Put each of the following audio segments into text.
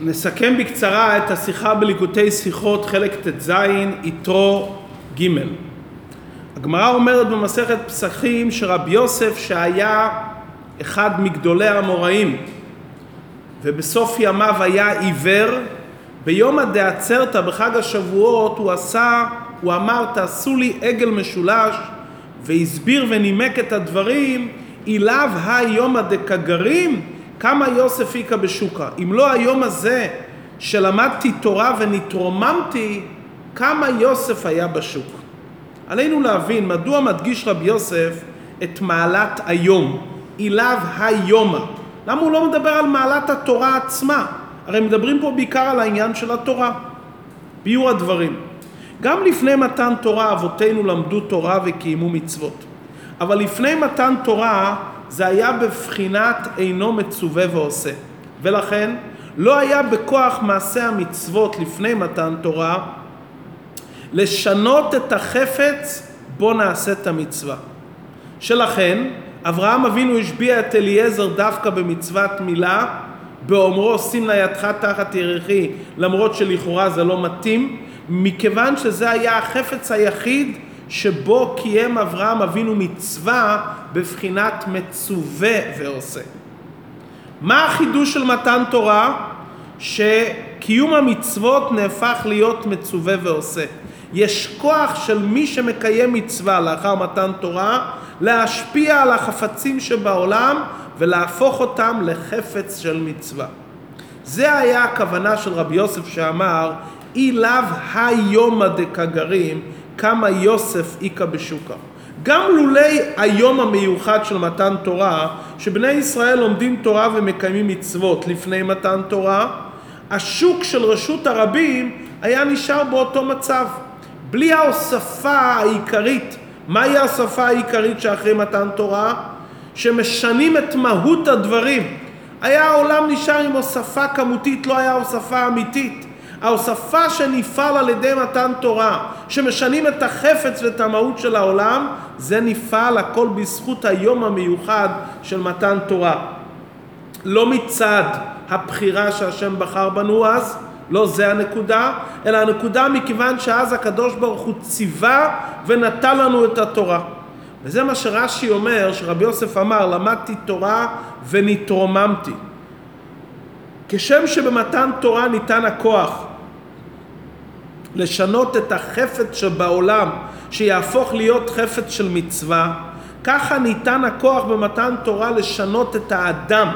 נסכם בקצרה את השיחה בליקוטי שיחות חלק ט"ז יתרו ג'. הגמרא אומרת במסכת פסחים שרבי יוסף שהיה אחד מגדולי האמוראים ובסוף ימיו היה עיוור, ביום הדעצרתא בחג השבועות הוא עשה, הוא אמר תעשו לי עגל משולש והסביר ונימק את הדברים אילאו היומא דקגרים כמה יוסף היכה בשוקה. אם לא היום הזה שלמדתי תורה ונתרוממתי, כמה יוסף היה בשוק. עלינו להבין מדוע מדגיש רבי יוסף את מעלת היום, אילאו היומא. למה הוא לא מדבר על מעלת התורה עצמה? הרי מדברים פה בעיקר על העניין של התורה. ביור הדברים. גם לפני מתן תורה אבותינו למדו תורה וקיימו מצוות. אבל לפני מתן תורה זה היה בבחינת אינו מצווה ועושה. ולכן לא היה בכוח מעשה המצוות לפני מתן תורה לשנות את החפץ בו נעשית המצווה. שלכן אברהם אבינו השביע את אליעזר דווקא במצוות מילה באומרו שים לידך תחת ירחי למרות שלכאורה זה לא מתאים מכיוון שזה היה החפץ היחיד שבו קיים אברהם אבינו מצווה בבחינת מצווה ועושה. מה החידוש של מתן תורה? שקיום המצוות נהפך להיות מצווה ועושה. יש כוח של מי שמקיים מצווה לאחר מתן תורה להשפיע על החפצים שבעולם ולהפוך אותם לחפץ של מצווה. זה היה הכוונה של רבי יוסף שאמר אי לאו היומא דקגרים כמה יוסף איכה בשוקה. גם לולי היום המיוחד של מתן תורה, שבני ישראל לומדים תורה ומקיימים מצוות לפני מתן תורה, השוק של רשות הרבים היה נשאר באותו מצב. בלי ההוספה העיקרית. מהי ההוספה העיקרית שאחרי מתן תורה? שמשנים את מהות הדברים. היה העולם נשאר עם הוספה כמותית, לא היה הוספה אמיתית. ההוספה שנפעל על ידי מתן תורה, שמשנים את החפץ ואת המהות של העולם, זה נפעל הכל בזכות היום המיוחד של מתן תורה. לא מצד הבחירה שהשם בחר בנו אז, לא זה הנקודה, אלא הנקודה מכיוון שאז הקדוש ברוך הוא ציווה ונתן לנו את התורה. וזה מה שרש"י אומר, שרבי יוסף אמר, למדתי תורה ונתרוממתי. כשם שבמתן תורה ניתן הכוח לשנות את החפץ שבעולם שיהפוך להיות חפץ של מצווה, ככה ניתן הכוח במתן תורה לשנות את האדם.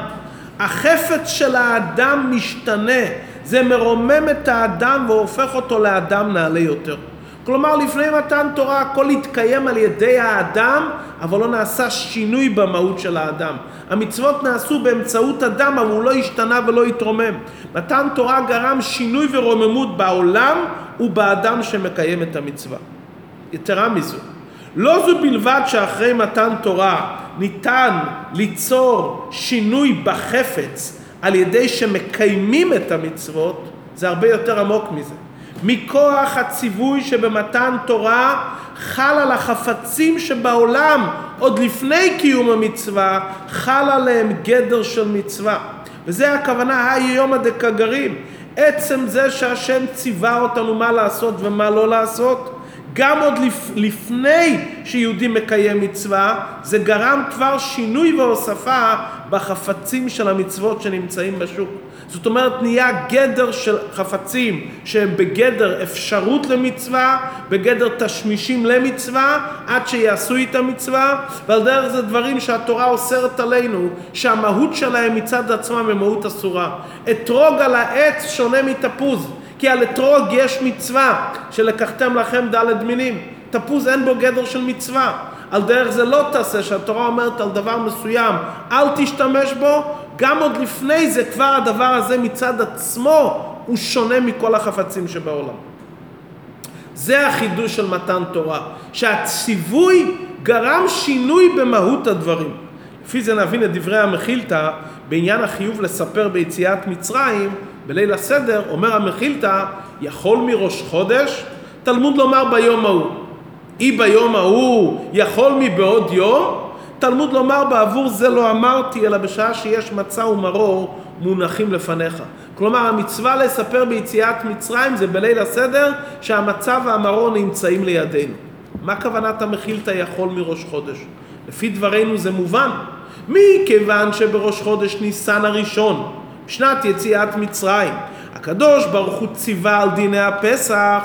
החפץ של האדם משתנה, זה מרומם את האדם והופך אותו לאדם נעלה יותר. כלומר, לפני מתן תורה הכל התקיים על ידי האדם, אבל לא נעשה שינוי במהות של האדם. המצוות נעשו באמצעות אדם, אבל הוא לא השתנה ולא התרומם. מתן תורה גרם שינוי ורוממות בעולם ובאדם שמקיים את המצווה. יתרה מזו, לא זו בלבד שאחרי מתן תורה ניתן ליצור שינוי בחפץ על ידי שמקיימים את המצוות, זה הרבה יותר עמוק מזה. מכוח הציווי שבמתן תורה חל על החפצים שבעולם עוד לפני קיום המצווה חל עליהם גדר של מצווה וזה הכוונה היומא דקגרים עצם זה שהשם ציווה אותנו מה לעשות ומה לא לעשות גם עוד לפ, לפני שיהודי מקיים מצווה, זה גרם כבר שינוי והוספה בחפצים של המצוות שנמצאים בשוק. זאת אומרת, נהיה גדר של חפצים שהם בגדר אפשרות למצווה, בגדר תשמישים למצווה, עד שיעשו איתה מצווה, ועל דרך זה דברים שהתורה אוסרת עלינו, שהמהות שלהם מצד עצמם היא מהות אסורה. אתרוג על העץ שונה מתפוז. כי על אתרוג יש מצווה שלקחתם לכם דלת מינים. תפוז אין בו גדר של מצווה. על דרך זה לא תעשה שהתורה אומרת על דבר מסוים אל תשתמש בו, גם עוד לפני זה כבר הדבר הזה מצד עצמו הוא שונה מכל החפצים שבעולם. זה החידוש של מתן תורה, שהציווי גרם שינוי במהות הדברים. לפי זה נבין את דברי המחילתא בעניין החיוב לספר ביציאת מצרים בליל הסדר, אומר המחילתא, יכול מראש חודש? תלמוד לומר ביום ההוא. אי ביום ההוא יכול מבעוד יום? תלמוד לומר בעבור זה לא אמרתי, אלא בשעה שיש מצה ומרור מונחים לפניך. כלומר, המצווה לספר ביציאת מצרים זה בליל הסדר שהמצב והמרור נמצאים לידינו. מה כוונת המחילתא יכול מראש חודש? לפי דברינו זה מובן. מכיוון שבראש חודש ניסן הראשון, שנת יציאת מצרים, הקדוש ברוך הוא ציווה על דיני הפסח,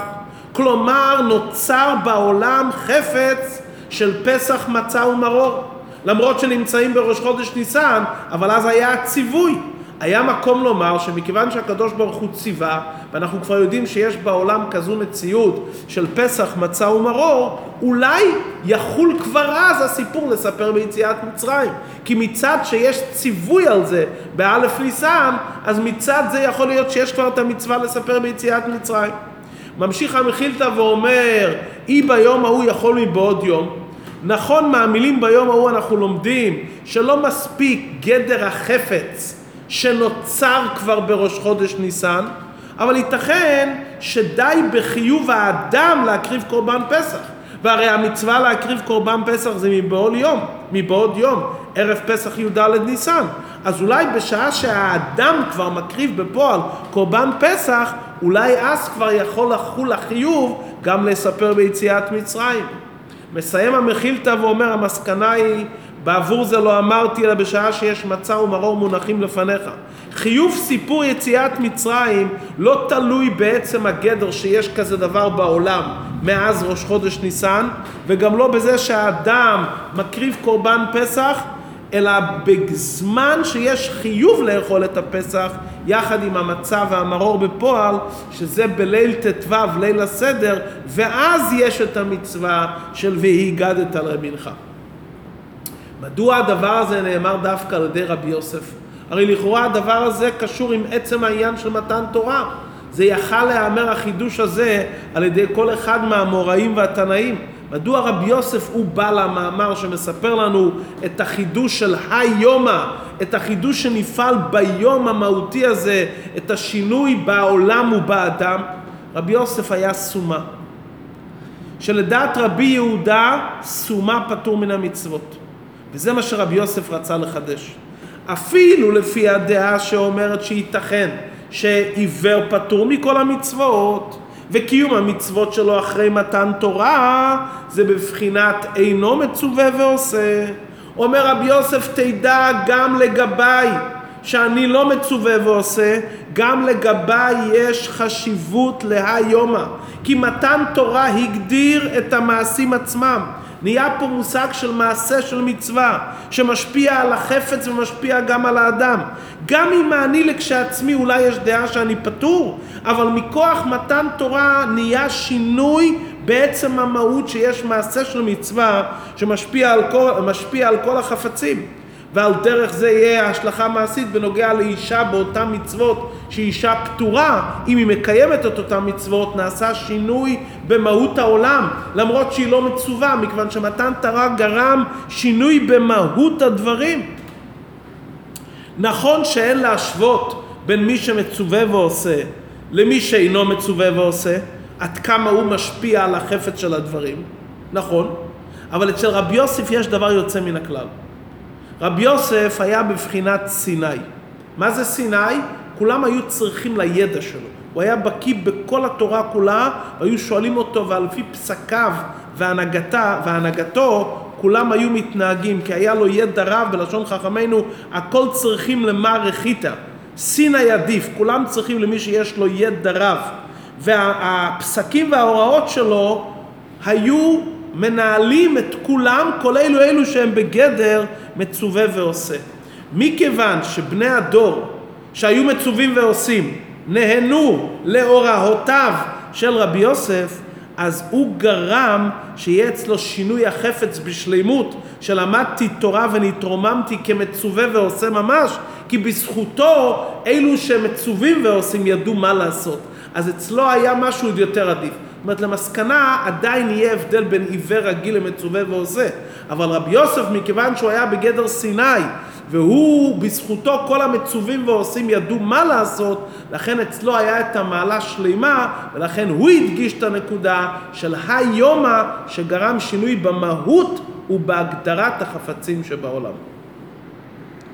כלומר נוצר בעולם חפץ של פסח מצה ומרור. למרות שנמצאים בראש חודש ניסן, אבל אז היה הציווי. היה מקום לומר שמכיוון שהקדוש ברוך הוא ציווה, ואנחנו כבר יודעים שיש בעולם כזו מציאות של פסח, מצה ומרור, אולי יחול כבר אז הסיפור לספר ביציאת מצרים. כי מצד שיש ציווי על זה באלף ניסן, אז מצד זה יכול להיות שיש כבר את המצווה לספר ביציאת מצרים. ממשיך המחילתא ואומר, אי ביום ההוא יכול מבעוד יום. נכון, מהמילים ביום ההוא אנחנו לומדים שלא מספיק גדר החפץ שנוצר כבר בראש חודש ניסן, אבל ייתכן שדי בחיוב האדם להקריב קורבן פסח. והרי המצווה להקריב קורבן פסח זה מבעוד יום, מבעוד יום, ערב פסח י"ד ניסן. אז אולי בשעה שהאדם כבר מקריב בפועל קורבן פסח, אולי אז כבר יכול לחול החיוב גם לספר ביציאת מצרים. מסיים המחילתא ואומר המסקנה היא בעבור זה לא אמרתי אלא בשעה שיש מצה ומרור מונחים לפניך. חיוב סיפור יציאת מצרים לא תלוי בעצם הגדר שיש כזה דבר בעולם מאז ראש חודש ניסן וגם לא בזה שהאדם מקריב קורבן פסח אלא בזמן שיש חיוב לאכול את הפסח יחד עם המצה והמרור בפועל, שזה בליל ט"ו, ליל הסדר, ואז יש את המצווה של והיגדת על רבינך. מדוע הדבר הזה נאמר דווקא על ידי רבי יוסף? הרי לכאורה הדבר הזה קשור עם עצם העניין של מתן תורה. זה יכל להיאמר החידוש הזה על ידי כל אחד מהאמוראים והתנאים. מדוע רבי יוסף הוא בא למאמר שמספר לנו את החידוש של היומא, את החידוש שנפעל ביום המהותי הזה, את השינוי בעולם ובאדם? רבי יוסף היה סומה. שלדעת רבי יהודה, סומה פטור מן המצוות. וזה מה שרבי יוסף רצה לחדש. אפילו לפי הדעה שאומרת שייתכן שעיוור פטור מכל המצוות, וקיום המצוות שלו אחרי מתן תורה זה בבחינת אינו מצווה ועושה. אומר רבי יוסף תדע גם לגביי שאני לא מצווה ועושה, גם לגביי יש חשיבות להיומא. כי מתן תורה הגדיר את המעשים עצמם. נהיה פה מושג של מעשה של מצווה, שמשפיע על החפץ ומשפיע גם על האדם. גם אם אני לכשעצמי אולי יש דעה שאני פטור, אבל מכוח מתן תורה נהיה שינוי בעצם המהות שיש מעשה של מצווה שמשפיע על כל, על כל החפצים. ועל דרך זה יהיה השלכה מעשית בנוגע לאישה באותן מצוות שהיא אישה פטורה, אם היא מקיימת את אותן מצוות, נעשה שינוי במהות העולם, למרות שהיא לא מצווה, מכיוון שמתן תרה גרם שינוי במהות הדברים. נכון שאין להשוות בין מי שמצווה ועושה למי שאינו מצווה ועושה, עד כמה הוא משפיע על החפץ של הדברים, נכון, אבל אצל רבי יוסף יש דבר יוצא מן הכלל. רבי יוסף היה בבחינת סיני. מה זה סיני? כולם היו צריכים לידע שלו. הוא היה בקיא בכל התורה כולה, והיו שואלים אותו, ועל פי פסקיו והנהגתה, והנהגתו, כולם היו מתנהגים, כי היה לו ידע רב, בלשון חכמינו, הכל צריכים למה רכיתא. סיני עדיף, כולם צריכים למי שיש לו ידע רב. והפסקים וההוראות שלו היו מנהלים את כולם, כל אלו אלו שהם בגדר מצווה ועושה. מכיוון שבני הדור שהיו מצווים ועושים נהנו להוראותיו של רבי יוסף, אז הוא גרם שיהיה אצלו שינוי החפץ בשלימות, שלמדתי תורה ונתרוממתי כמצווה ועושה ממש, כי בזכותו אלו שמצווים ועושים ידעו מה לעשות. אז אצלו היה משהו עוד יותר עדיף. זאת אומרת, למסקנה עדיין יהיה הבדל בין עיוור רגיל למצווה ועושה. אבל רבי יוסף, מכיוון שהוא היה בגדר סיני, והוא, בזכותו כל המצווים ועושים ידעו מה לעשות, לכן אצלו היה את המעלה שלמה, ולכן הוא הדגיש את הנקודה של היומא שגרם שינוי במהות ובהגדרת החפצים שבעולם.